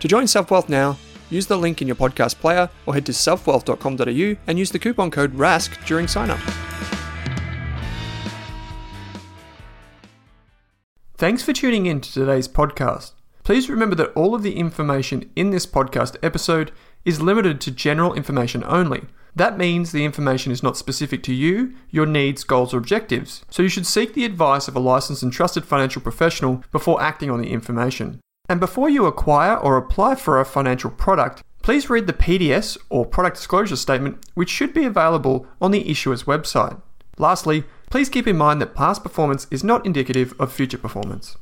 To join SelfWealth now, use the link in your podcast player or head to selfwealth.com.au and use the coupon code RASK during sign up. Thanks for tuning in to today's podcast. Please remember that all of the information in this podcast episode is limited to general information only. That means the information is not specific to you, your needs, goals, or objectives, so you should seek the advice of a licensed and trusted financial professional before acting on the information. And before you acquire or apply for a financial product, please read the PDS or product disclosure statement, which should be available on the issuer's website. Lastly, please keep in mind that past performance is not indicative of future performance.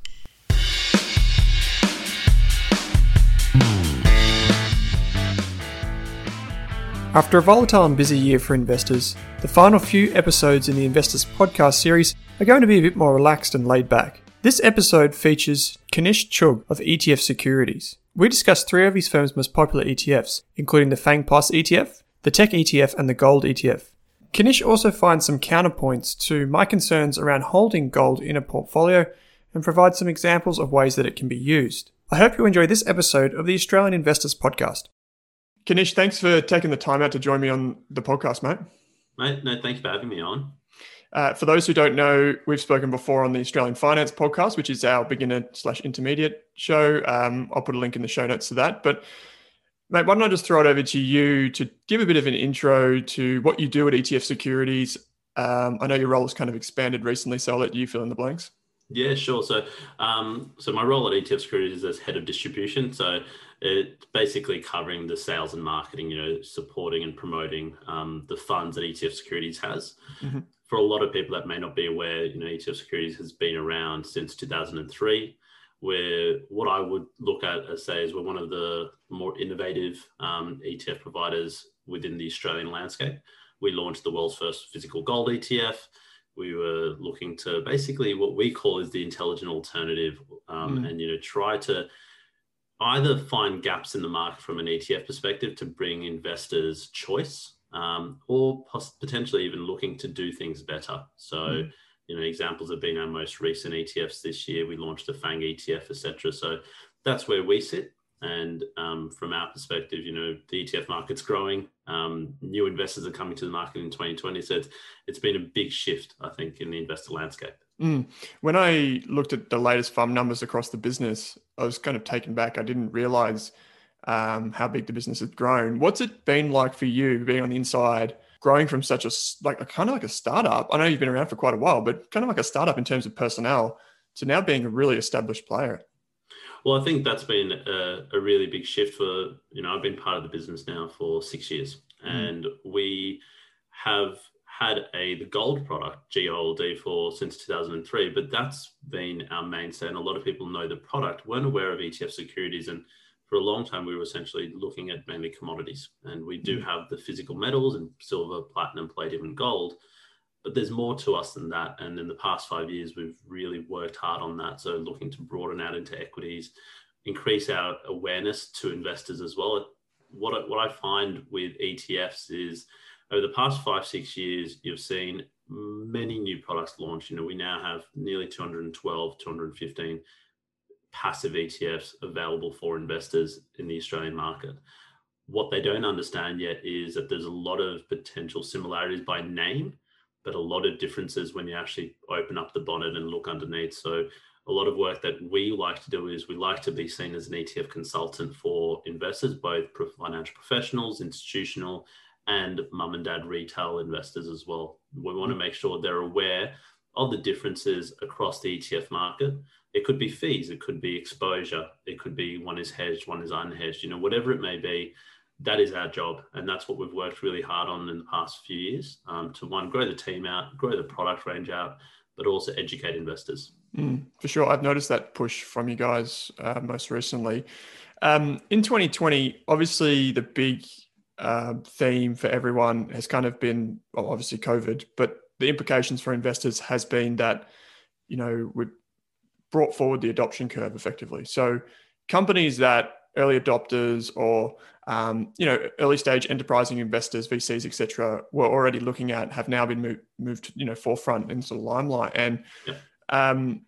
After a volatile and busy year for investors, the final few episodes in the Investors podcast series are going to be a bit more relaxed and laid back. This episode features Kanish Chugh of ETF Securities. We discuss three of his firm's most popular ETFs, including the FANG Plus ETF, the Tech ETF, and the Gold ETF. Kanish also finds some counterpoints to my concerns around holding gold in a portfolio and provides some examples of ways that it can be used. I hope you enjoy this episode of the Australian Investors Podcast. Kanish, thanks for taking the time out to join me on the podcast, mate. Mate, no, thanks for having me on. Uh, for those who don't know, we've spoken before on the Australian Finance podcast, which is our beginner slash intermediate show. Um, I'll put a link in the show notes to that. But mate, why don't I just throw it over to you to give a bit of an intro to what you do at ETF Securities? Um, I know your role has kind of expanded recently, so I'll let you fill in the blanks. Yeah, sure. So, um, so my role at ETF Securities is as head of distribution. So, it's basically covering the sales and marketing, you know, supporting and promoting um, the funds that ETF Securities has. Mm-hmm. For a lot of people that may not be aware, you know, ETF Securities has been around since 2003. Where what I would look at as say is we're one of the more innovative um, ETF providers within the Australian landscape. We launched the world's first physical gold ETF we were looking to basically what we call is the intelligent alternative um, mm. and you know try to either find gaps in the market from an ETF perspective to bring investors choice, um, or potentially even looking to do things better. So, mm. you know, examples have been our most recent ETFs this year. We launched a FANG ETF, etc. So that's where we sit. And um, from our perspective, you know, the ETF market's growing. Um, new investors are coming to the market in 2020. So it's, it's been a big shift, I think, in the investor landscape. Mm. When I looked at the latest FUM numbers across the business, I was kind of taken back. I didn't realize um, how big the business has grown. What's it been like for you being on the inside, growing from such a like a kind of like a startup? I know you've been around for quite a while, but kind of like a startup in terms of personnel to now being a really established player. Well, I think that's been a, a really big shift for you know I've been part of the business now for six years, mm. and we have had a the gold product GOLD for since 2003, but that's been our mainstay, and a lot of people know the product, weren't aware of ETF securities, and for a long time we were essentially looking at mainly commodities, and we do mm. have the physical metals and silver, platinum, palladium, and gold, but there's more to us than that. And in the past five years, we've really worked hard on that. So looking to broaden out into equities, increase our awareness to investors as well. What I, what I find with ETFs is over the past five, six years, you've seen many new products launch. You know, we now have nearly 212, 215 passive ETFs available for investors in the Australian market. What they don't understand yet is that there's a lot of potential similarities by name, but a lot of differences when you actually open up the bonnet and look underneath. So a lot of work that we like to do is we like to be seen as an ETF consultant for investors, both financial professionals, institutional, and mum and dad retail investors as well. We want to make sure they're aware of the differences across the ETF market. It could be fees, it could be exposure, it could be one is hedged, one is unhedged, you know, whatever it may be. That is our job, and that's what we've worked really hard on in the past few years um, to one grow the team out, grow the product range out, but also educate investors. Mm, for sure, I've noticed that push from you guys uh, most recently. Um, in 2020, obviously the big uh, theme for everyone has kind of been well, obviously COVID, but the implications for investors has been that you know we brought forward the adoption curve effectively. So companies that early adopters or um, you know early stage enterprising investors, VCs, etc., were already looking at have now been moved, moved to you know forefront in sort of limelight. And um,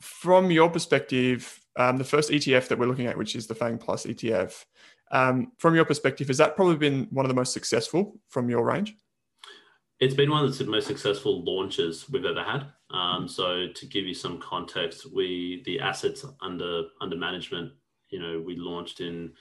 from your perspective, um, the first ETF that we're looking at, which is the Fang Plus ETF, um, from your perspective, has that probably been one of the most successful from your range? It's been one of the most successful launches we've ever had. Um, so to give you some context, we the assets under under management, you know, we launched in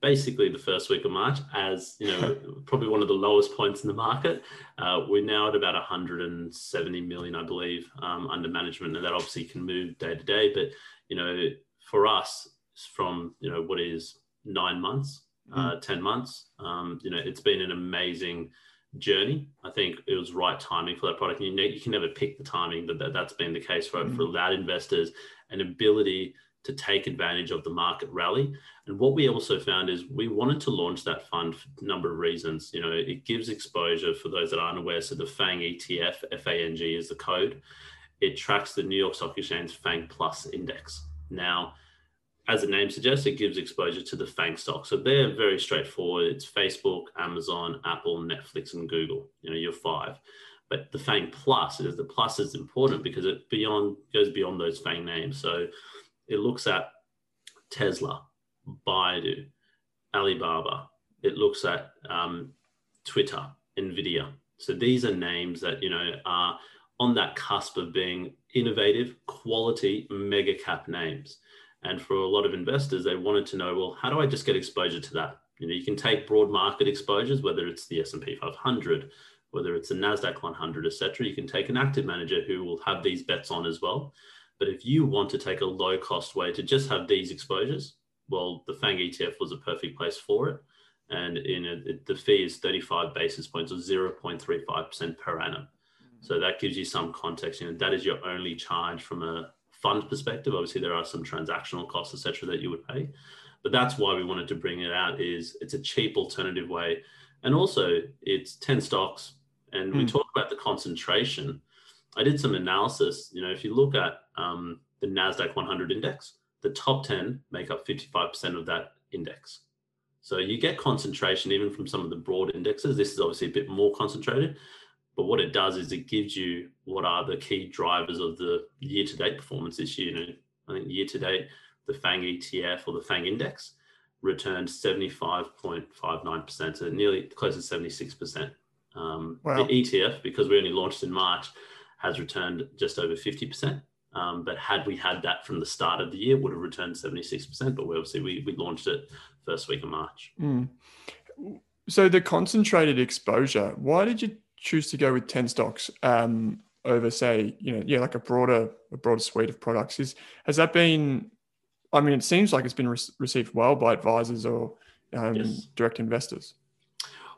basically the first week of March as you know probably one of the lowest points in the market. Uh, we're now at about 170 million, I believe, um, under management, and that obviously can move day to day. But you know, for us, from you know what is nine months, mm. uh, 10 months. Um, you know, it's been an amazing journey. I think it was right timing for that product. And you, know, you can never pick the timing, but that, that's been the case for, mm. for that investors, an ability to take advantage of the market rally. And what we also found is we wanted to launch that fund for a number of reasons. You know, it gives exposure for those that aren't aware. So the FANG ETF, F-A-N-G is the code. It tracks the New York Stock Exchange FANG Plus index. Now, as the name suggests, it gives exposure to the FANG stock. So they're very straightforward. It's Facebook, Amazon, Apple, Netflix, and Google. You know, you're five. But the FANG Plus is the plus is important because it beyond goes beyond those FANG names. So it looks at Tesla, Baidu, Alibaba. It looks at um, Twitter, Nvidia. So these are names that you know are on that cusp of being innovative, quality, mega cap names. And for a lot of investors, they wanted to know, well, how do I just get exposure to that? You know, you can take broad market exposures, whether it's the S&P 500, whether it's the Nasdaq 100, etc. You can take an active manager who will have these bets on as well. But if you want to take a low cost way to just have these exposures, well, the FANG ETF was a perfect place for it. And in it, the fee is 35 basis points or 0.35% per annum. Mm-hmm. So that gives you some context. You know, that is your only charge from a fund perspective. Obviously, there are some transactional costs, etc., that you would pay, but that's why we wanted to bring it out. Is it's a cheap alternative way, and also it's ten stocks, and mm. we hmm. talk about the concentration. I did some analysis. You know, if you look at um, the Nasdaq 100 index, the top 10 make up 55% of that index. So you get concentration even from some of the broad indexes. This is obviously a bit more concentrated, but what it does is it gives you what are the key drivers of the year to date performance this year. Know, I think year to date, the FANG ETF or the FANG index returned 75.59%, so nearly close to 76%. Um, wow. The ETF, because we only launched in March, has returned just over 50%. Um, but had we had that from the start of the year, would have returned 76%. But we obviously we, we launched it first week of March. Mm. So the concentrated exposure, why did you choose to go with 10 stocks um, over say, you know, yeah, like a broader, a broader suite of products? Is, has that been, I mean, it seems like it's been re- received well by advisors or um, yes. direct investors.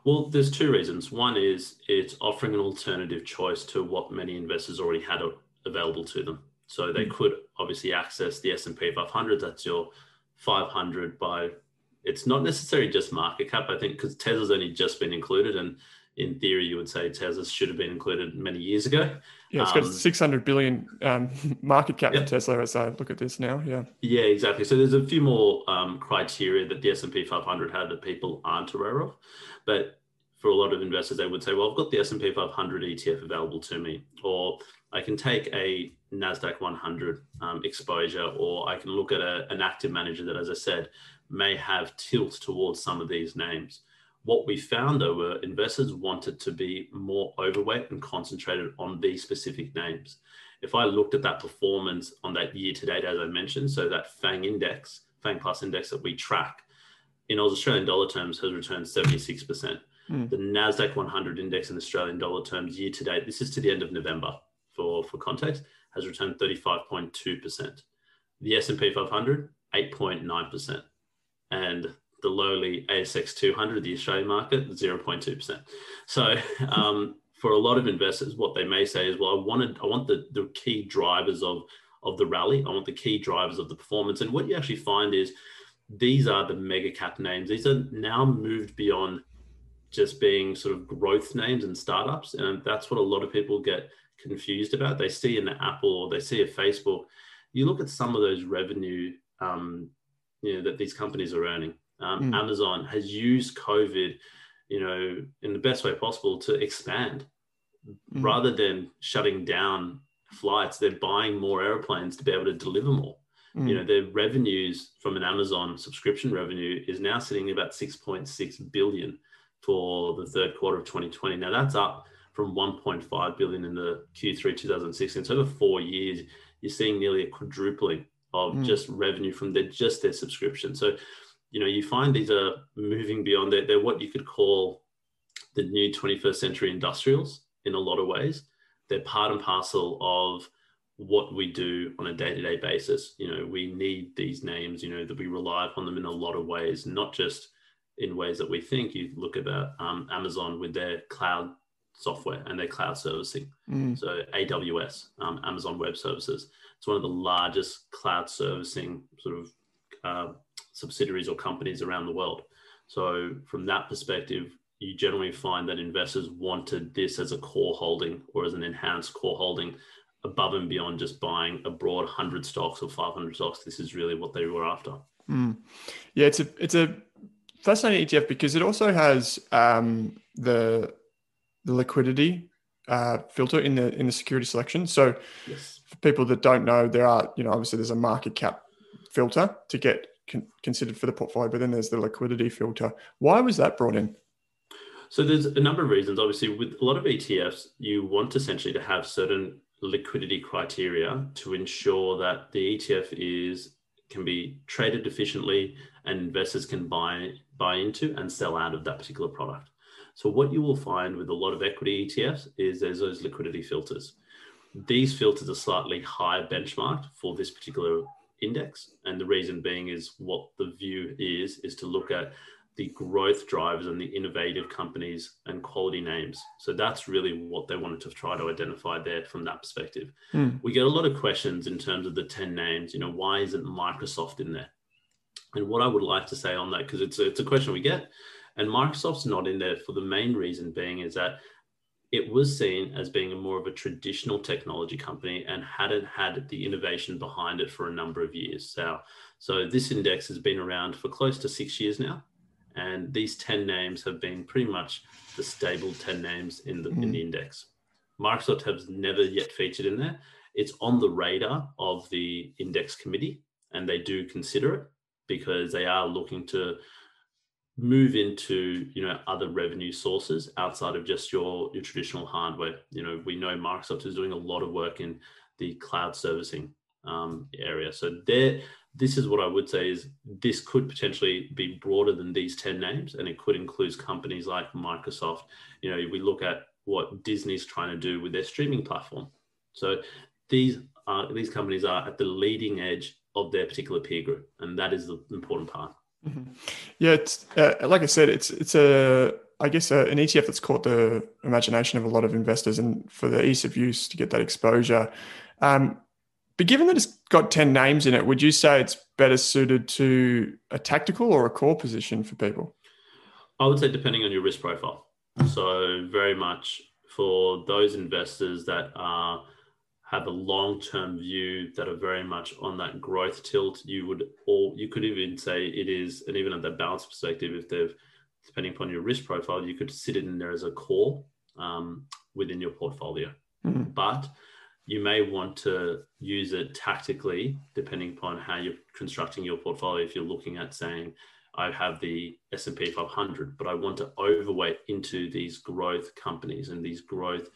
Well, there's two reasons. One is it's offering an alternative choice to what many investors already had available to them. So they mm. could obviously access the S&P 500. That's your 500 by. It's not necessarily just market cap. I think because Tesla's only just been included, and in theory, you would say Tesla should have been included many years ago. Yeah, it's got um, 600 billion um, market cap yep. Tesla as I look at this now. Yeah. Yeah, exactly. So there's a few more um, criteria that the S&P 500 had that people aren't aware of, but for a lot of investors, they would say, "Well, I've got the S&P 500 ETF available to me, or I can take a Nasdaq 100 um, exposure, or I can look at a, an active manager that, as I said, may have tilt towards some of these names. What we found though were investors wanted to be more overweight and concentrated on these specific names. If I looked at that performance on that year to date, as I mentioned, so that FANG index, FANG Plus index that we track, in Australian dollar terms has returned 76%. Mm. The Nasdaq 100 index in Australian dollar terms year to date, this is to the end of November for, for context, has returned 35.2%. The S&P 500, 8.9%. And the lowly ASX 200, the Australian market, 0.2%. So um, for a lot of investors, what they may say is, well, I wanted, I want the, the key drivers of, of the rally. I want the key drivers of the performance. And what you actually find is these are the mega cap names. These are now moved beyond just being sort of growth names and startups. And that's what a lot of people get confused about. They see an Apple or they see a Facebook. You look at some of those revenue um, you know, that these companies are earning. Um, mm. Amazon has used COVID, you know, in the best way possible to expand. Mm. Rather than shutting down flights, they're buying more airplanes to be able to deliver more. Mm. You know, their revenues from an Amazon subscription revenue is now sitting at about 6.6 billion for the third quarter of 2020. Now that's up from 1.5 billion in the Q3 2016. So over four years, you're seeing nearly a quadrupling of mm. just revenue from their just their subscription. So, you know, you find these are moving beyond that. They're what you could call the new 21st century industrials in a lot of ways. They're part and parcel of what we do on a day-to-day basis. You know, we need these names, you know, that we rely upon them in a lot of ways, not just in ways that we think. You look about um, Amazon with their cloud software and their cloud servicing. Mm. So AWS, um, Amazon Web Services, it's one of the largest cloud servicing sort of uh, subsidiaries or companies around the world. So from that perspective, you generally find that investors wanted this as a core holding or as an enhanced core holding above and beyond just buying a broad 100 stocks or 500 stocks. This is really what they were after. Mm. Yeah, it's a it's a fascinating ETF because it also has um, the the liquidity uh, filter in the in the security selection. So yes. for people that don't know, there are you know obviously there's a market cap filter to get con- considered for the portfolio, but then there's the liquidity filter. Why was that brought in? So there's a number of reasons. Obviously, with a lot of ETFs, you want essentially to have certain liquidity criteria to ensure that the ETF is can be traded efficiently and investors can buy buy into and sell out of that particular product. So what you will find with a lot of equity ETFs is there's those liquidity filters. These filters are slightly higher benchmarked for this particular index. And the reason being is what the view is, is to look at the growth drivers and the innovative companies and quality names. So that's really what they wanted to try to identify there from that perspective. Mm. We get a lot of questions in terms of the 10 names, you know, why isn't Microsoft in there? And what I would like to say on that, because it's a, it's a question we get, and Microsoft's not in there for the main reason being is that it was seen as being a more of a traditional technology company and hadn't had the innovation behind it for a number of years. So, so this index has been around for close to six years now. And these 10 names have been pretty much the stable 10 names in the, mm. in the index. Microsoft has never yet featured in there. It's on the radar of the index committee, and they do consider it because they are looking to move into you know other revenue sources outside of just your your traditional hardware. You know we know microsoft is doing a lot of work in the cloud servicing um, area. So there this is what i would say is this could potentially be broader than these 10 names and it could include companies like microsoft. You know we look at what disney's trying to do with their streaming platform. So these are these companies are at the leading edge of their particular peer group and that is the important part Mm-hmm. Yeah, it's uh, like I said, it's it's a I guess a, an ETF that's caught the imagination of a lot of investors, and for the ease of use to get that exposure. Um, but given that it's got ten names in it, would you say it's better suited to a tactical or a core position for people? I would say depending on your risk profile. So very much for those investors that are have a long-term view that are very much on that growth tilt. You would or you could even say it is, and even at that balance perspective, if they've depending upon your risk profile, you could sit it in there as a core um, within your portfolio. Mm-hmm. But you may want to use it tactically, depending upon how you're constructing your portfolio. If you're looking at saying, I have the S&P 500, but I want to overweight into these growth companies and these growth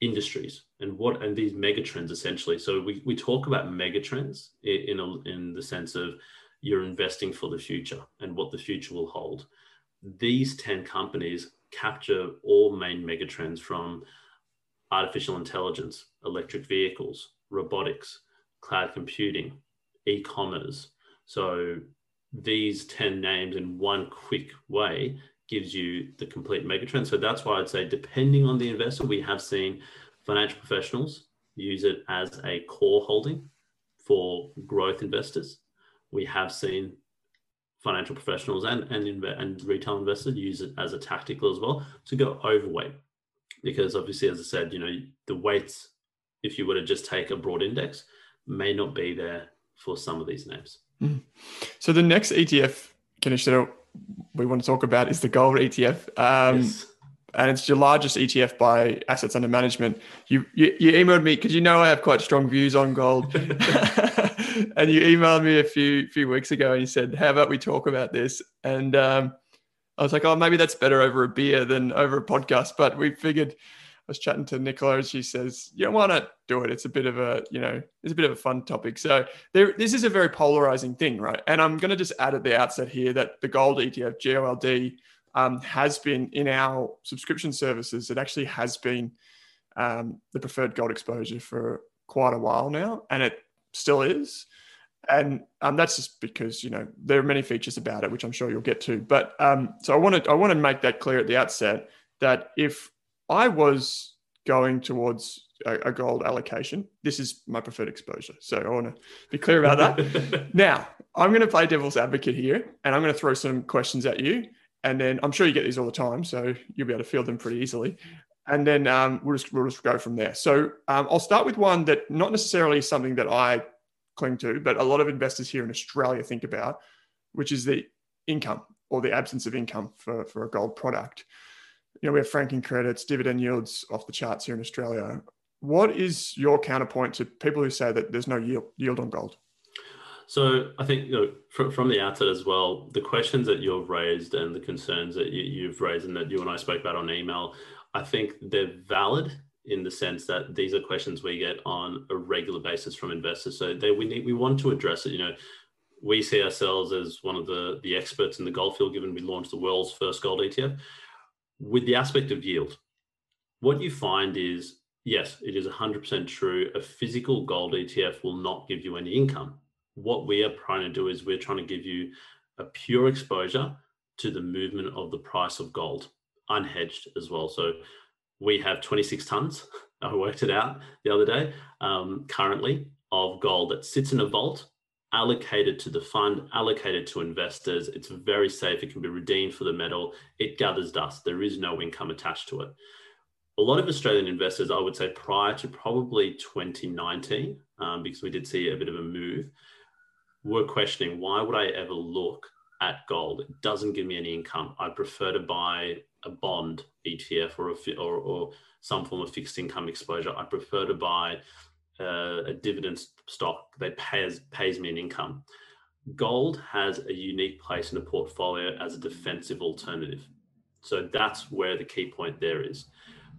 industries and what and these megatrends essentially. So we, we talk about megatrends in in, a, in the sense of you're investing for the future and what the future will hold. These 10 companies capture all main megatrends from artificial intelligence, electric vehicles, robotics, cloud computing, e-commerce. So these 10 names in one quick way gives you the complete megatrend. So that's why I'd say, depending on the investor, we have seen financial professionals use it as a core holding for growth investors. We have seen financial professionals and, and, and retail investors use it as a tactical as well to go overweight. Because obviously, as I said, you know, the weights, if you were to just take a broad index, may not be there for some of these names. Mm. So the next ETF, Ganesh, that we want to talk about is the gold ETF. Um, yes. And it's your largest ETF by assets under management. You you, you emailed me because you know I have quite strong views on gold, and you emailed me a few few weeks ago and you said, "How about we talk about this?" And um, I was like, "Oh, maybe that's better over a beer than over a podcast." But we figured was chatting to Nicola and she says, yeah, why not do it? It's a bit of a, you know, it's a bit of a fun topic. So there, this is a very polarizing thing, right? And I'm going to just add at the outset here that the gold ETF, GOLD, um, has been in our subscription services. It actually has been um, the preferred gold exposure for quite a while now, and it still is. And um, that's just because you know there are many features about it, which I'm sure you'll get to. But um, so I want to I want to make that clear at the outset that if I was going towards a, a, gold allocation. This is my preferred exposure. So I want to be clear about that. now, I'm going to play devil's advocate here and I'm going to throw some questions at you. And then I'm sure you get these all the time. So you'll be able to field them pretty easily. And then um, we'll, just, we'll just go from there. So um, I'll start with one that not necessarily something that I cling to, but a lot of investors here in Australia think about, which is the income or the absence of income for, for a gold product you know, we have franking credits, dividend yields off the charts here in Australia. What is your counterpoint to people who say that there's no yield, yield on gold? So I think you know, from, from the outset as well, the questions that you've raised and the concerns that you, have raised and that you and I spoke about on email, I think they're valid in the sense that these are questions we get on a regular basis from investors. So they, we need we want to address it. You know, we see ourselves as one of the the experts in the gold field, given we launched the world's first gold ETF with the aspect of yield, what you find is yes, it is 100% true. A physical gold ETF will not give you any income. What we are trying to do is we're trying to give you a pure exposure to the movement of the price of gold, unhedged as well. So we have 26 tons. I worked it out the other day. Um, currently, of gold that sits in a vault allocated to the fund, allocated to investors. It's very safe. It can be redeemed for the metal. It gathers dust. There is no income attached to it. A lot of Australian investors, I would say, prior to probably 2019, um, because we did see a bit of a move, were questioning why would I ever look at gold? It doesn't give me any income. I prefer to buy a bond ETF or a, or, or some form of fixed income exposure. I prefer to buy uh, a dividend stock that pays pays me an income. gold has a unique place in a portfolio as a defensive alternative. So that's where the key point there is.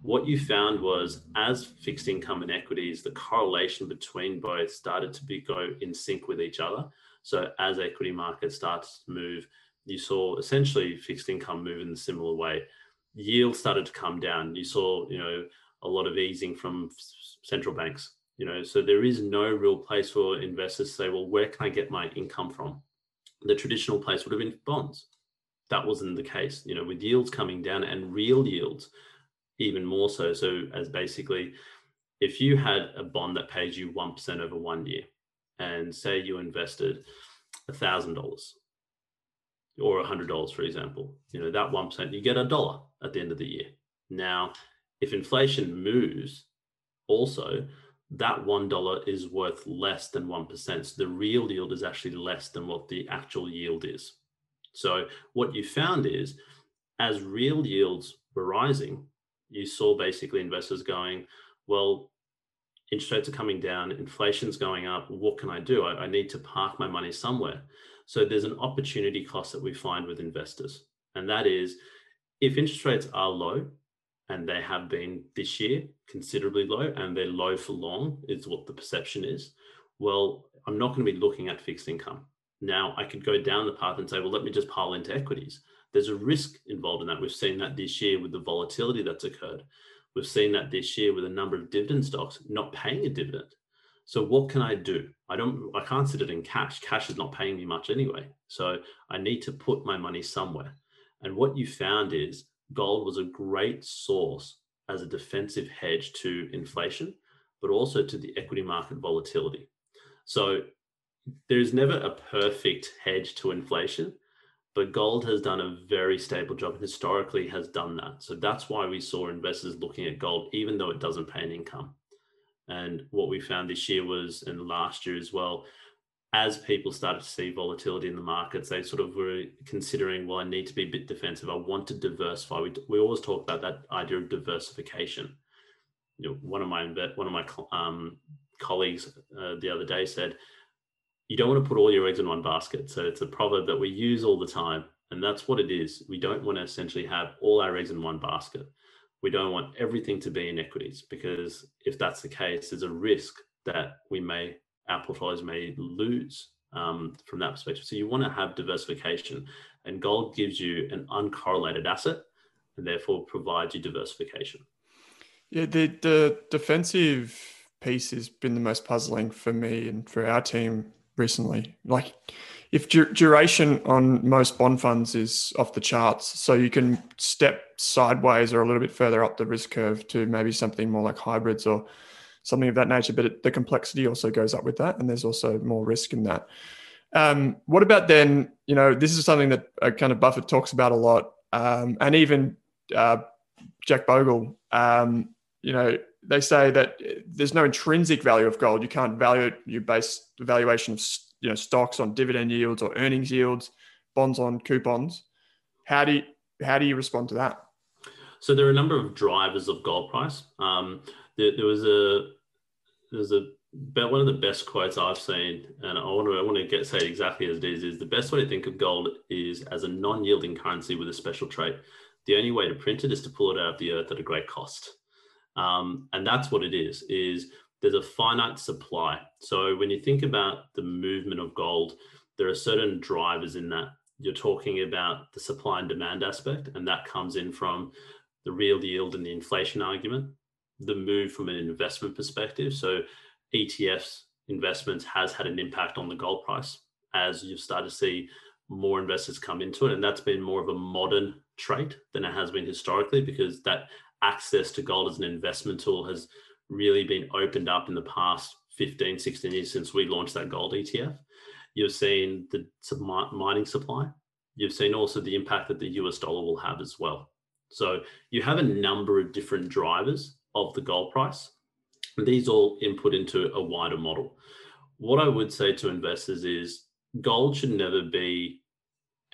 What you found was as fixed income and equities, the correlation between both started to be go in sync with each other. So as equity markets started to move, you saw essentially fixed income move in a similar way. Yield started to come down. You saw, you know, a lot of easing from central banks you know so there is no real place for investors to say well where can i get my income from? The traditional place would have been bonds. That wasn't the case you know with yields coming down and real yields even more so. So as basically if you had a bond that pays you 1% over one year and say you invested $1000 or $100 for example you know that 1% you get a dollar at the end of the year. Now if inflation moves also that $1 is worth less than 1%. So the real yield is actually less than what the actual yield is. So what you found is as real yields were rising, you saw basically investors going, well, interest rates are coming down, inflation's going up. What can I do? I, I need to park my money somewhere. So there's an opportunity cost that we find with investors. And that is if interest rates are low, and they have been this year considerably low and they're low for long is what the perception is. Well i'm not going to be looking at fixed income. Now i could go down the path and say well let me just pile into equities. There's a risk involved in that. We've seen that this year with the volatility that's occurred. We've seen that this year with a number of dividend stocks not paying a dividend. So what can i do? I don't i can't sit it in cash. Cash is not paying me much anyway. So i need to put my money somewhere. And what you found is gold was a great source as a defensive hedge to inflation, but also to the equity market volatility. So there's never a perfect hedge to inflation, but gold has done a very stable job and historically has done that. So that's why we saw investors looking at gold, even though it doesn't pay an income. And what we found this year was, and last year as well, as people started to see volatility in the markets, they sort of were considering, well, I need to be a bit defensive. I want to diversify. We, we always talk about that idea of diversification. You know, one of my one of my um, colleagues uh, the other day said, "You don't want to put all your eggs in one basket." So it's a proverb that we use all the time, and that's what it is. We don't want to essentially have all our eggs in one basket. We don't want everything to be in equities because if that's the case, there's a risk that we may our portfolios may lose um, from that perspective. So you want to have diversification, and gold gives you an uncorrelated asset, and therefore provides you diversification. Yeah, the the defensive piece has been the most puzzling for me and for our team recently. Like, if duration on most bond funds is off the charts, so you can step sideways or a little bit further up the risk curve to maybe something more like hybrids or something of that nature. But it, the complexity also goes up with that, and there's also more risk in that. Um, what about then? You know, this is something that uh, kind of Buffett talks about a lot, um, and even uh, Jack Bogle. Um, you know, they say that there's no intrinsic value of gold. You can't value it. You base the valuation of you know stocks on dividend yields or earnings yields, bonds on coupons. How do you how do you respond to that? So there are a number of drivers of gold price. Um, there, there was a there's a one of the best quotes I've seen, and I want to I want to get say exactly as it is. Is the best way to think of gold is as a non-yielding currency with a special trait. The only way to print it is to pull it out of the earth at a great cost, um, and that's what it is. Is there's a finite supply. So when you think about the movement of gold, there are certain drivers in that. You're talking about the supply and demand aspect, and that comes in from the real yield and the inflation argument the move from an investment perspective. So ETFs investments has had an impact on the gold price as you've started to see more investors come into it. And that's been more of a modern trait than it has been historically because that access to gold as an investment tool has really been opened up in the past 15, 16 years since we launched that gold ETF. You've seen the mining supply. You've seen also the impact that the US dollar will have as well. So you have a number of different drivers of the gold price. These all input into a wider model. What I would say to investors is gold should never be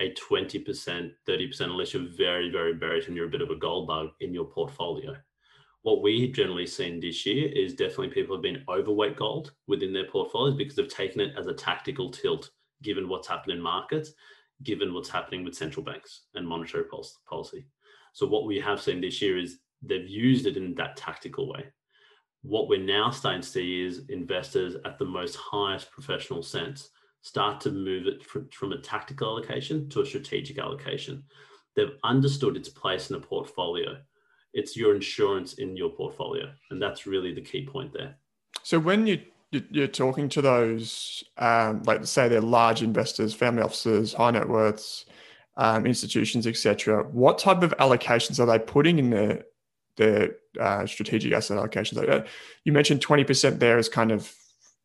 a 20%, 30%, unless you're very, very bearish and you're a bit of a gold bug in your portfolio. What we generally seen this year is definitely people have been overweight gold within their portfolios because they've taken it as a tactical tilt given what's happened in markets, given what's happening with central banks and monetary policy. So what we have seen this year is they've used it in that tactical way. What we're now starting to see is investors at the most highest professional sense start to move it from a tactical allocation to a strategic allocation. They've understood its place in a portfolio. It's your insurance in your portfolio. And that's really the key point there. So when you you're talking to those, um, like say they're large investors, family offices, high net worths, um, institutions, etc. What type of allocations are they putting in their their uh, strategic asset allocations? Uh, you mentioned twenty percent there is kind of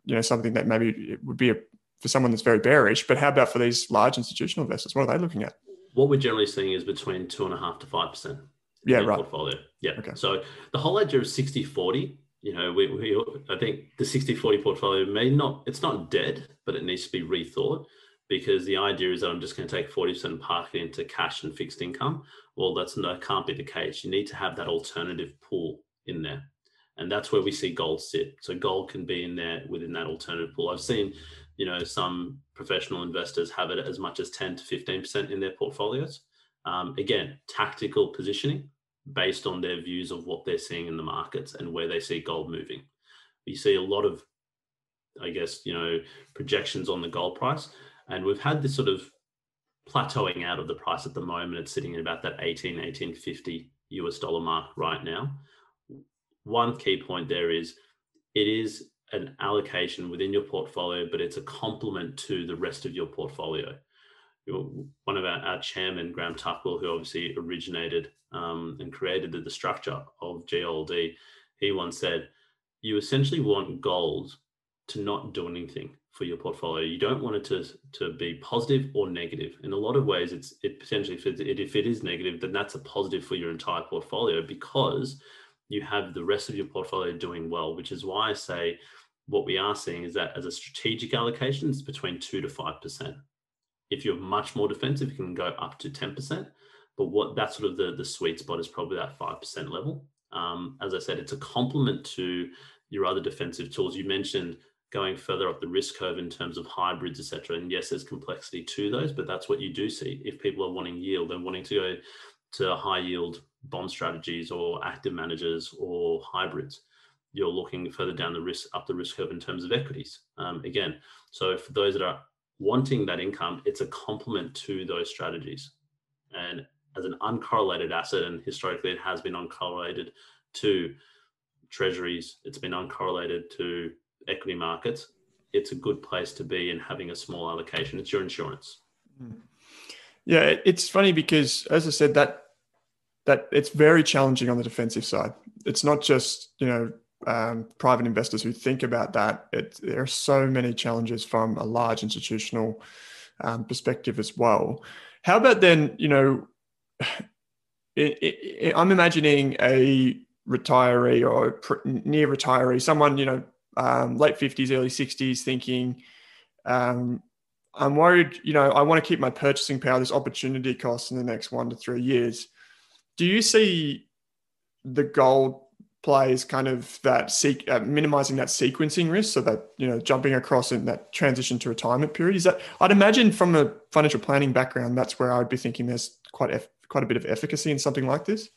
you know something that maybe it would be a, for someone that's very bearish. But how about for these large institutional investors? What are they looking at? What we're generally seeing is between two and a half to five percent. Yeah, right. Portfolio. Yeah. Okay. So the whole idea of 60 40 you know, we, we I think the 60-40 portfolio may not, it's not dead, but it needs to be rethought because the idea is that I'm just going to take 40% and park it into cash and fixed income. Well, that's that can't be the case. You need to have that alternative pool in there. And that's where we see gold sit. So gold can be in there within that alternative pool. I've seen, you know, some professional investors have it as much as 10 to 15% in their portfolios. Um, again, tactical positioning based on their views of what they're seeing in the markets and where they see gold moving. We see a lot of, I guess, you know, projections on the gold price. And we've had this sort of plateauing out of the price at the moment. It's sitting at about that 18, 1850 US dollar mark right now. One key point there is it is an allocation within your portfolio, but it's a complement to the rest of your portfolio one of our, our chairman, Graham Tuckwell, who obviously originated um, and created the, the structure of GLD, he once said, you essentially want gold to not do anything for your portfolio. You don't want it to, to be positive or negative. In a lot of ways, it's it potentially if it, if it is negative, then that's a positive for your entire portfolio because you have the rest of your portfolio doing well, which is why I say what we are seeing is that as a strategic allocation, it's between two to five percent. If you're much more defensive, you can go up to 10%. But what that's sort of the, the sweet spot is probably that 5% level. Um, as I said, it's a complement to your other defensive tools. You mentioned going further up the risk curve in terms of hybrids, etc. And yes, there's complexity to those, but that's what you do see. If people are wanting yield and wanting to go to high yield bond strategies or active managers or hybrids, you're looking further down the risk up the risk curve in terms of equities. Um, again, so for those that are wanting that income, it's a complement to those strategies. And as an uncorrelated asset, and historically it has been uncorrelated to treasuries, it's been uncorrelated to equity markets. It's a good place to be in having a small allocation. It's your insurance. Hmm. Yeah, it's funny because, as I said, that that it's very challenging on the defensive side. It's not just you know um, private investors who think about that, it, there are so many challenges from a large institutional um, perspective as well. How about then, you know, it, it, I'm imagining a retiree or near retiree, someone, you know, um, late 50s, early 60s, thinking, um, I'm worried, you know, I want to keep my purchasing power, this opportunity cost in the next one to three years. Do you see the gold plays kind of that seek uh, minimizing that sequencing risk? So that you know jumping across in that transition to retirement period? Is that i'd imagine from a financial planning background that's where i would be thinking there's quite quite a bit of efficacy in something like this.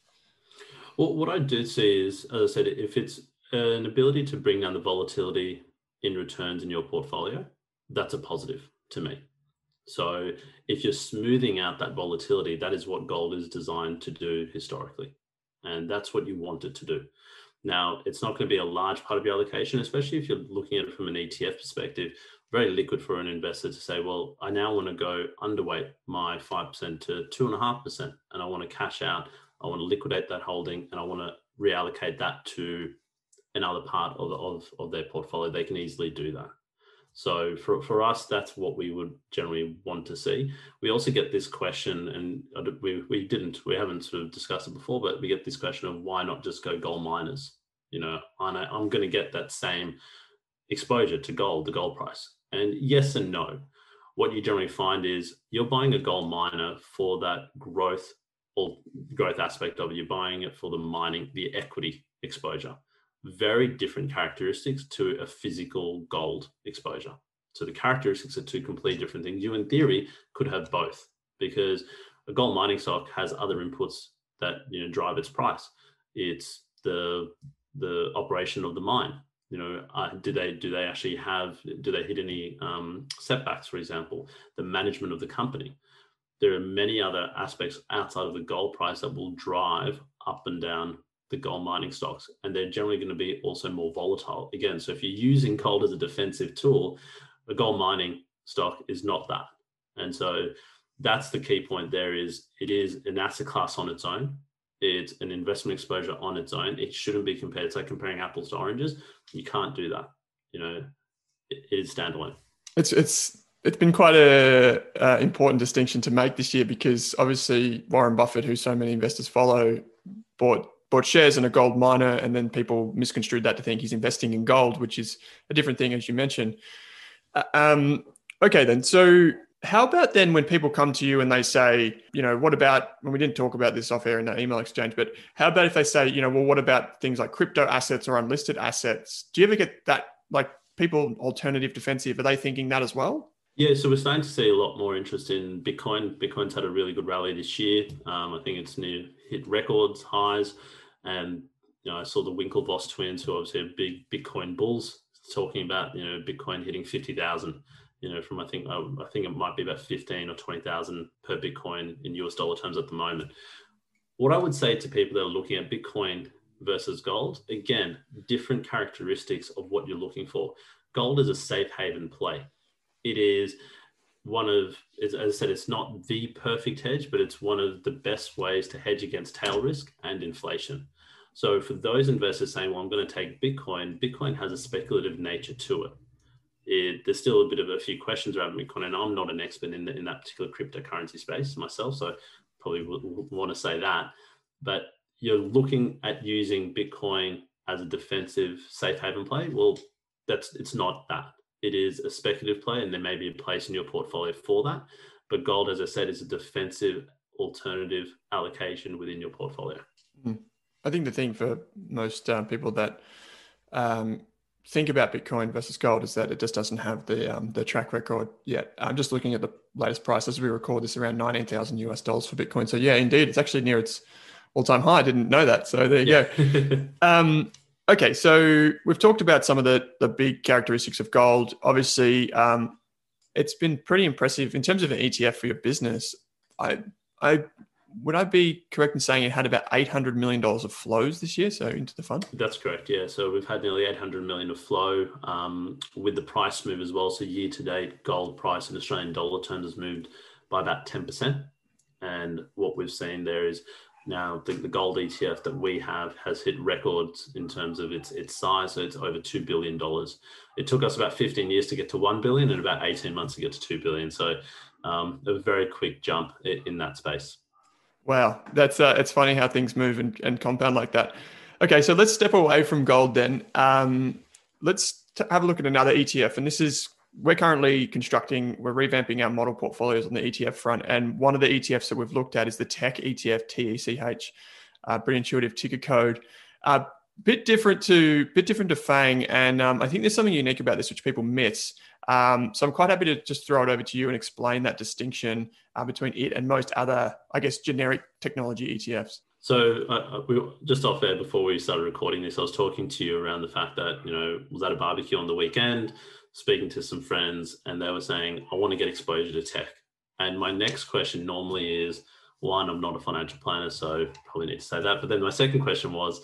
Well what i do see is as i said if it's an ability to bring down the volatility in returns in your portfolio that's a positive to me so if you're smoothing out that volatility that is what gold is designed to do historically and that's what you want it to do. Now, it's not going to be a large part of your allocation, especially if you're looking at it from an ETF perspective. Very liquid for an investor to say, well, I now want to go underweight my 5% to 2.5%, and I want to cash out. I want to liquidate that holding, and I want to reallocate that to another part of, of, of their portfolio. They can easily do that. So for, for us, that's what we would generally want to see. We also get this question, and we, we didn't, we haven't sort of discussed it before, but we get this question of why not just go gold miners? You know, I'm, I'm going to get that same exposure to gold, the gold price. And yes and no. What you generally find is you're buying a gold miner for that growth or growth aspect of it. You're buying it for the mining, the equity exposure very different characteristics to a physical gold exposure. So the characteristics are two completely different things. You, in theory, could have both because a gold mining stock has other inputs that you know drive its price. It's the the operation of the mine. You know, uh, do they do they actually have do they hit any um, setbacks, for example? The management of the company. There are many other aspects outside of the gold price that will drive up and down the gold mining stocks, and they're generally going to be also more volatile. Again, so if you're using gold as a defensive tool, a gold mining stock is not that, and so that's the key point. There is it is an asset class on its own. It's an investment exposure on its own. It shouldn't be compared. It's like comparing apples to oranges. You can't do that. You know, it, is standalone. It's it's it's been quite a uh, important distinction to make this year because obviously Warren Buffett, who so many investors follow, bought bought shares in a gold miner, and then people misconstrued that to think he's investing in gold, which is a different thing, as you mentioned. Uh, um, okay, then. So, how about then when people come to you and they say, you know, what about when we didn't talk about this off air in that email exchange, but how about if they say, you know, well, what about things like crypto assets or unlisted assets? Do you ever get that, like people alternative defensive? Are they thinking that as well? Yeah, so we're starting to see a lot more interest in Bitcoin. Bitcoin's had a really good rally this year. Um, I think it's near hit records highs, and you know I saw the Winklevoss twins, who obviously are big Bitcoin bulls, talking about you know Bitcoin hitting fifty thousand. You know, from I think I, I think it might be about fifteen or twenty thousand per Bitcoin in US dollar terms at the moment. What I would say to people that are looking at Bitcoin versus gold, again, different characteristics of what you're looking for. Gold is a safe haven play it is one of, as I said, it's not the perfect hedge, but it's one of the best ways to hedge against tail risk and inflation. So for those investors saying, well, I'm going to take Bitcoin, Bitcoin has a speculative nature to it. it there's still a bit of a few questions around Bitcoin, and I'm not an expert in, the, in that particular cryptocurrency space myself, so probably want to say that. But you're looking at using Bitcoin as a defensive safe haven play. Well, that's it's not that it is a speculative play and there may be a place in your portfolio for that. But gold, as I said, is a defensive alternative allocation within your portfolio. Mm. I think the thing for most um, people that um, think about Bitcoin versus gold is that it just doesn't have the um, the track record yet. I'm just looking at the latest price as we record this around 19,000 US dollars for Bitcoin. So yeah, indeed, it's actually near its all time high. I didn't know that. So there you yeah. go. Okay, so we've talked about some of the the big characteristics of gold. Obviously, um, it's been pretty impressive in terms of an ETF for your business. I I would I be correct in saying it had about eight hundred million dollars of flows this year, so into the fund? That's correct. Yeah, so we've had nearly eight hundred million of flow um, with the price move as well. So year to date, gold price in Australian dollar terms has moved by about ten percent, and what we've seen there is now the, the gold ETF that we have has hit records in terms of its its size. So it's over two billion dollars. It took us about 15 years to get to one billion and about 18 months to get to two billion. So um, a very quick jump in that space. Wow, that's uh, it's funny how things move and, and compound like that. Okay, so let's step away from gold then. Um, let's t- have a look at another ETF, and this is we're currently constructing, we're revamping our model portfolios on the ETF front. And one of the ETFs that we've looked at is the Tech ETF, TECH, uh, pretty intuitive ticker code. A uh, bit different to bit different to FANG, and um, I think there's something unique about this which people miss. Um, so I'm quite happy to just throw it over to you and explain that distinction uh, between it and most other, I guess, generic technology ETFs. So uh, uh, we just off there before we started recording this, I was talking to you around the fact that you know was at a barbecue on the weekend speaking to some friends and they were saying, I want to get exposure to tech. And my next question normally is one, I'm not a financial planner, so probably need to say that. But then my second question was,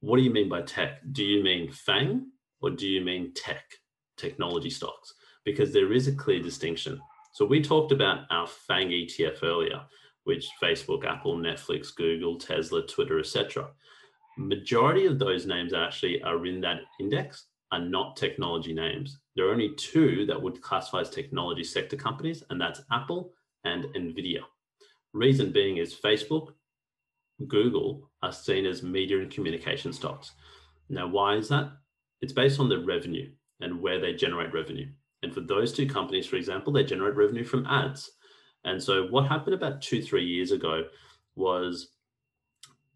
what do you mean by tech? Do you mean FANG or do you mean tech, technology stocks? Because there is a clear distinction. So we talked about our FANG ETF earlier, which Facebook, Apple, Netflix, Google, Tesla, Twitter, etc. Majority of those names actually are in that index are not technology names. There are only two that would classify as technology sector companies, and that's Apple and Nvidia. Reason being is Facebook, Google are seen as media and communication stocks. Now, why is that? It's based on the revenue and where they generate revenue. And for those two companies, for example, they generate revenue from ads. And so what happened about two, three years ago was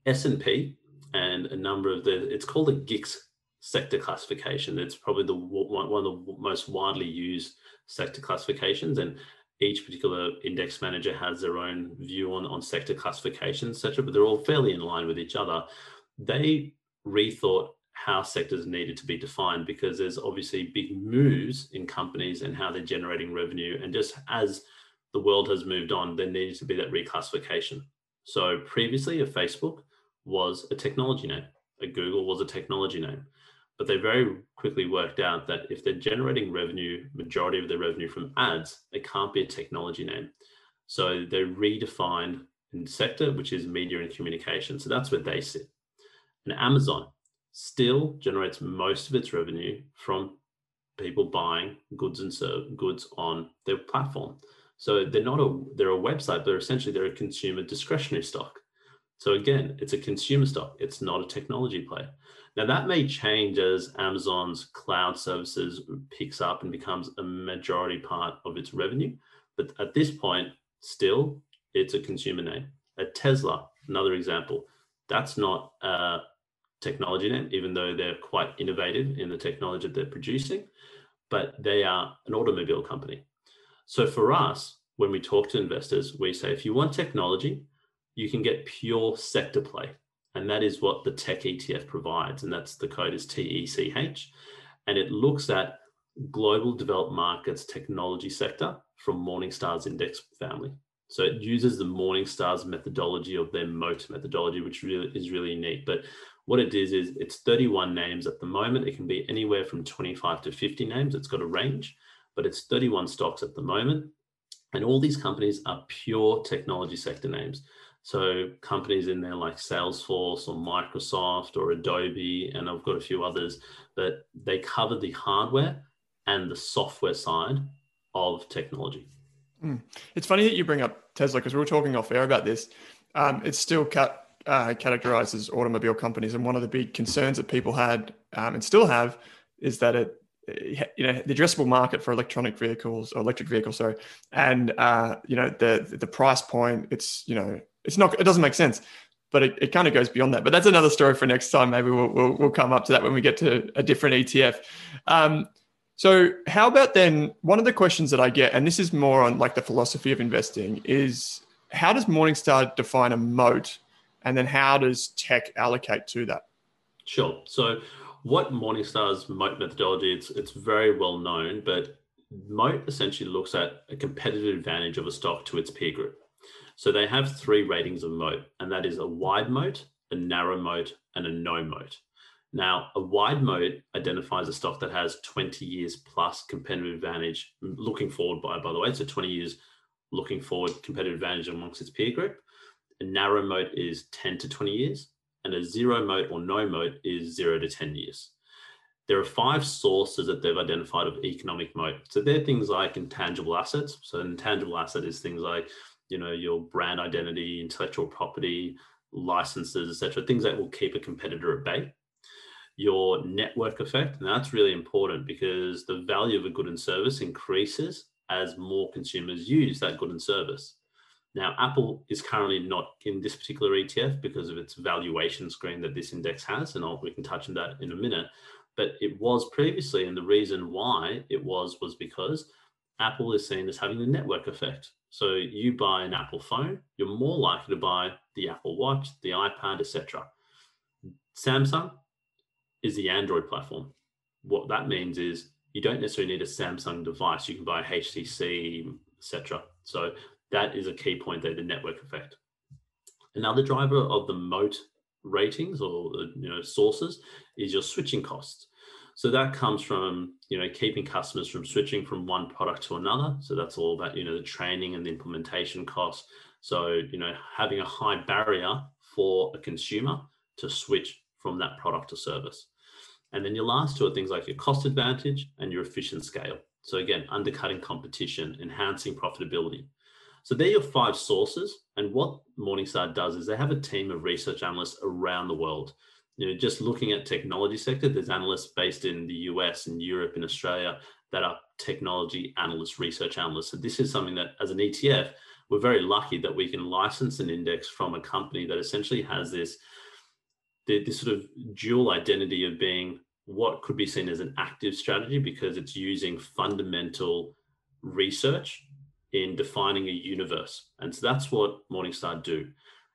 S&P and a number of the, it's called a GICS sector classification. It's probably the one of the most widely used sector classifications, and each particular index manager has their own view on, on sector classification, etc. But they're all fairly in line with each other. They rethought how sectors needed to be defined because there's obviously big moves in companies and how they're generating revenue. And just as the world has moved on, there needed to be that reclassification. So previously, a Facebook was a technology name, a Google was a technology name. But they very quickly worked out that if they're generating revenue, majority of their revenue from ads, it can't be a technology name. So they redefined in sector, which is media and communication. So that's where they sit. And Amazon still generates most of its revenue from people buying goods and serve goods on their platform. So they're not a they're a website, but essentially they're a consumer discretionary stock. So again, it's a consumer stock. It's not a technology play. Now that may change as Amazon's cloud services picks up and becomes a majority part of its revenue. But at this point, still, it's a consumer name. At Tesla, another example, that's not a technology name, even though they're quite innovative in the technology that they're producing, but they are an automobile company. So for us, when we talk to investors, we say if you want technology, you can get pure sector play. And that is what the tech ETF provides. And that's the code is TECH. And it looks at global developed markets technology sector from Morningstar's index family. So it uses the Morningstar's methodology of their moat methodology, which really is really unique. But what it is is it's 31 names at the moment. It can be anywhere from 25 to 50 names. It's got a range but it's 31 stocks at the moment. And all these companies are pure technology sector names. So companies in there like Salesforce or Microsoft or Adobe, and I've got a few others that they cover the hardware and the software side of technology. Mm. It's funny that you bring up Tesla because we were talking off air about this. Um, it's still cat, uh, categorized as automobile companies, and one of the big concerns that people had um, and still have is that it you know the addressable market for electronic vehicles or electric vehicles sorry and uh, you know the the price point it's you know it's not it doesn't make sense but it, it kind of goes beyond that. But that's another story for next time. Maybe we'll, we'll, we'll come up to that when we get to a different etf um, so how about then one of the questions that i get and this is more on like the philosophy of investing is how does morningstar define a moat? And then how does tech allocate to that? Sure. So what Morningstar's moat methodology, it's it's very well known, but moat essentially looks at a competitive advantage of a stock to its peer group. So they have three ratings of moat, and that is a wide moat, a narrow moat, and a no moat. Now, a wide moat identifies a stock that has 20 years plus competitive advantage looking forward by, by the way, so 20 years looking forward competitive advantage amongst its peer group. A narrow moat is 10 to 20 years, and a zero moat or no moat is zero to 10 years. There are five sources that they've identified of economic moat. So they're things like intangible assets. So an intangible asset is things like, you know, your brand identity, intellectual property, licenses, etc. Things that will keep a competitor at bay. Your network effect, and that's really important because the value of a good and service increases as more consumers use that good and service. Now, Apple is currently not in this particular ETF because of its valuation screen that this index has, and I'll, we can touch on that in a minute. But it was previously, and the reason why it was was because Apple is seen as having the network effect. So you buy an Apple phone, you're more likely to buy the Apple Watch, the iPad, etc. Samsung is the Android platform. What that means is you don't necessarily need a Samsung device. You can buy HTC, etc. So that is a key point there, the network effect. Another driver of the moat ratings or you know sources is your switching costs. So that comes from you know keeping customers from switching from one product to another. So that's all about you know the training and the implementation costs. So you know having a high barrier for a consumer to switch from that product or service. And then your last two are things like your cost advantage and your efficient scale. So again, undercutting competition, enhancing profitability. So they're your five sources. And what Morningstar does is they have a team of research analysts around the world. You know, just looking at technology sector, there's analysts based in the US and Europe and Australia that are technology analysts, research analysts. So this is something that as an ETF, we're very lucky that we can license an index from a company that essentially has this, this sort of dual identity of being what could be seen as an active strategy because it's using fundamental research in defining a universe. And so that's what Morningstar do.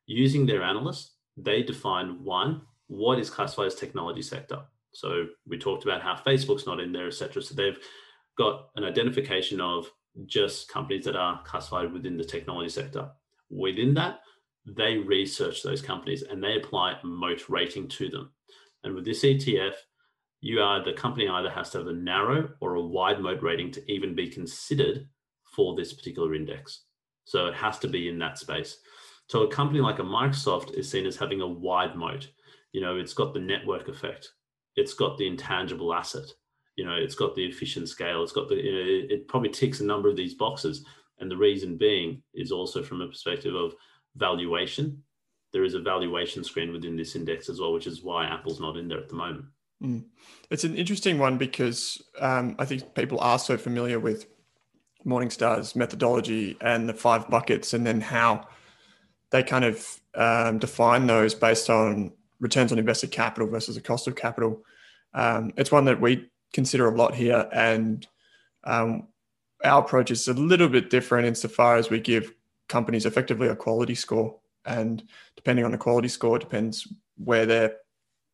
Using their analysts, they define one, what is classified as technology sector. So we talked about how Facebook's not in there, etc. So they've got an identification of just companies that are classified within the technology sector. Within that, they research those companies and they apply a moat rating to them. And with this ETF, you are the company either has to have a narrow or a wide moat rating to even be considered for this particular index. So it has to be in that space. So a company like a Microsoft is seen as having a wide moat. You know, it's got the network effect, it's got the intangible asset, you know, it's got the efficient scale, it's got the, you know, it probably ticks a number of these boxes. And the reason being is also from a perspective of valuation. There is a valuation screen within this index as well, which is why Apple's not in there at the moment. Mm. It's an interesting one because um, I think people are so familiar with Morningstar's methodology and the five buckets, and then how they kind of um, define those based on returns on invested capital versus the cost of capital. Um, it's one that we consider a lot here, and um, our approach is a little bit different insofar as we give companies effectively a quality score, and depending on the quality score, it depends where they're,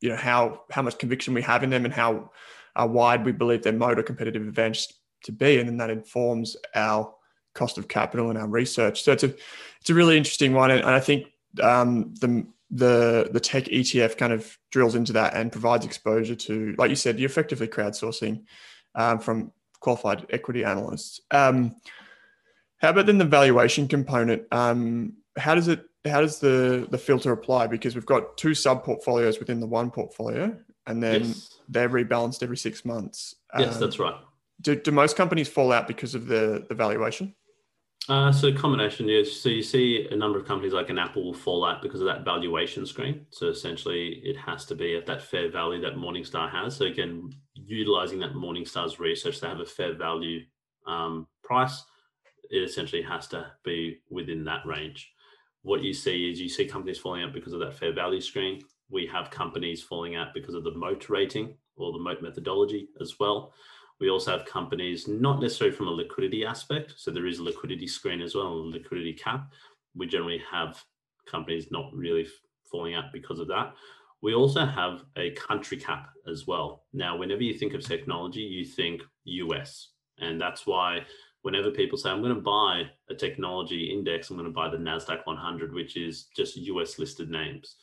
you know, how how much conviction we have in them and how uh, wide we believe their moat or competitive advantage to be, and then that informs our cost of capital and our research. So it's a it's a really interesting one, and, I think um, the the the tech ETF kind of drills into that and provides exposure to, like you said, you're effectively crowdsourcing um, from qualified equity analysts. Um, how about then the valuation component? Um, how does it how does the the filter apply? Because we've got two sub portfolios within the one portfolio, and then yes. they're rebalanced every six months. Yes, um, that's right. Do, do most companies fall out because of the, the valuation? Uh, so combination, yes. So you see a number of companies like an Apple will fall out because of that valuation screen. So essentially, it has to be at that fair value that Morningstar has. So again, utilizing that Morningstar's research to have a fair value um, price, it essentially has to be within that range. What you see is you see companies falling out because of that fair value screen. We have companies falling out because of the moat rating or the moat methodology as well. We also have companies, not necessarily from a liquidity aspect. So there is a liquidity screen as well, a liquidity cap. We generally have companies not really falling out because of that. We also have a country cap as well. Now, whenever you think of technology, you think US. And that's why whenever people say, I'm going to buy a technology index, I'm going to buy the NASDAQ 100, which is just US listed names.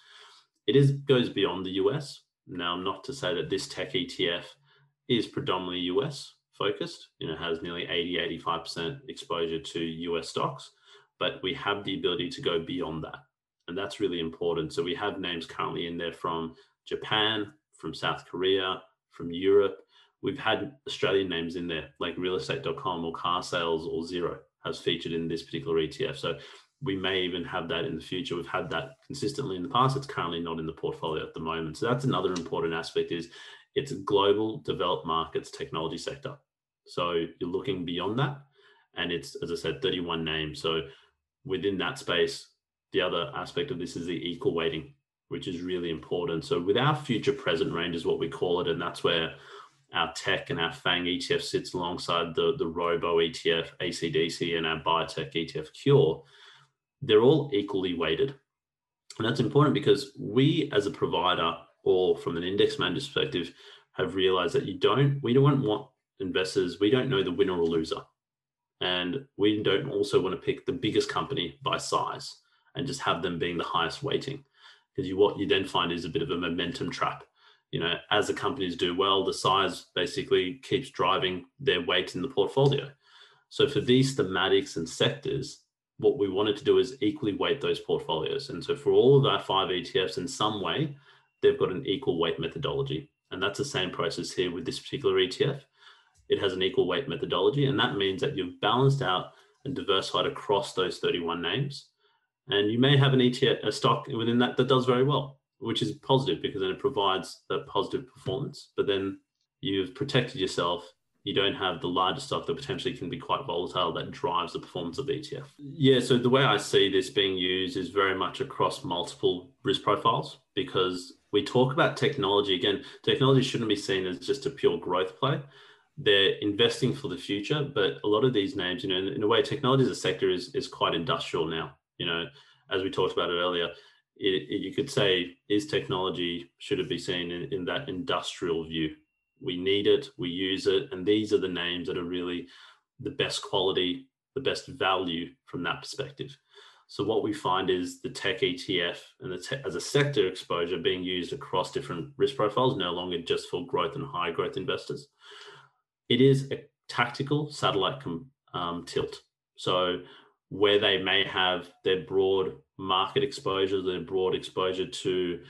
It is goes beyond the US. Now, not to say that this tech ETF is predominantly US focused, you know, has nearly 80, 85% exposure to US stocks, but we have the ability to go beyond that. And that's really important. So we have names currently in there from Japan, from South Korea, from Europe. We've had Australian names in there, like realestate.com or carsales or Xero has featured in this particular ETF. So we may even have that in the future. We've had that consistently in the past. It's currently not in the portfolio at the moment. So that's another important aspect is it's a global developed markets technology sector. So you're looking beyond that. And it's, as I said, 31 names. So within that space, the other aspect of this is the equal weighting, which is really important. So with our future present range is what we call it. And that's where our tech and our FANG ETF sits alongside the, the Robo ETF, ACDC, and our biotech ETF Cure. They're all equally weighted. And that's important because we, as a provider, or from an index manager perspective have realized that you don't we don't want investors we don't know the winner or loser. And we don't also want to pick the biggest company by size and just have them being the highest weighting. Because you what you then find is a bit of a momentum trap. You know as the companies do well the size basically keeps driving their weight in the portfolio. So for these thematics and sectors what we wanted to do is equally weight those portfolios. And so for all of our five etfs in some way they've got an equal weight methodology. And that's the same process here with this particular ETF. It has an equal weight methodology, and that means that you've balanced out and diversified across those 31 names. And you may have an ETF, a stock within that that does very well, which is positive because then it provides that positive performance. But then you've protected yourself. You don't have the largest stock that potentially can be quite volatile that drives the performance of the ETF. Yeah, so the way I see this being used is very much across multiple risk profiles because we talk about technology again. Technology shouldn't be seen as just a pure growth play. They're investing for the future, but a lot of these names, you know, in, in a way, technology as a sector is is quite industrial now. You know, as we talked about it earlier, it, it, you could say is technology should it be seen in, in that industrial view? We need it, we use it, and these are the names that are really the best quality, the best value from that perspective. So what we find is the tech ETF and the te- as a sector exposure being used across different risk profiles, no longer just for growth and high growth investors. It is a tactical satellite com- um, tilt. So where they may have their broad market exposure, their broad exposure to,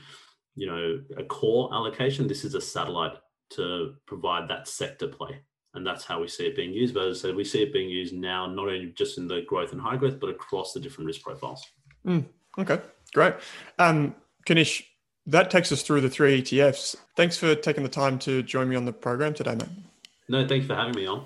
you know, a core allocation, this is a satellite to provide that sector play and that's how we see it being used. But as I said, we see it being used now, not only just in the growth and high growth, but across the different risk profiles. Mm, okay, great. Um, Kanish, that takes us through the three ETFs. Thanks for taking the time to join me on the program today, mate. No, thanks for having me on.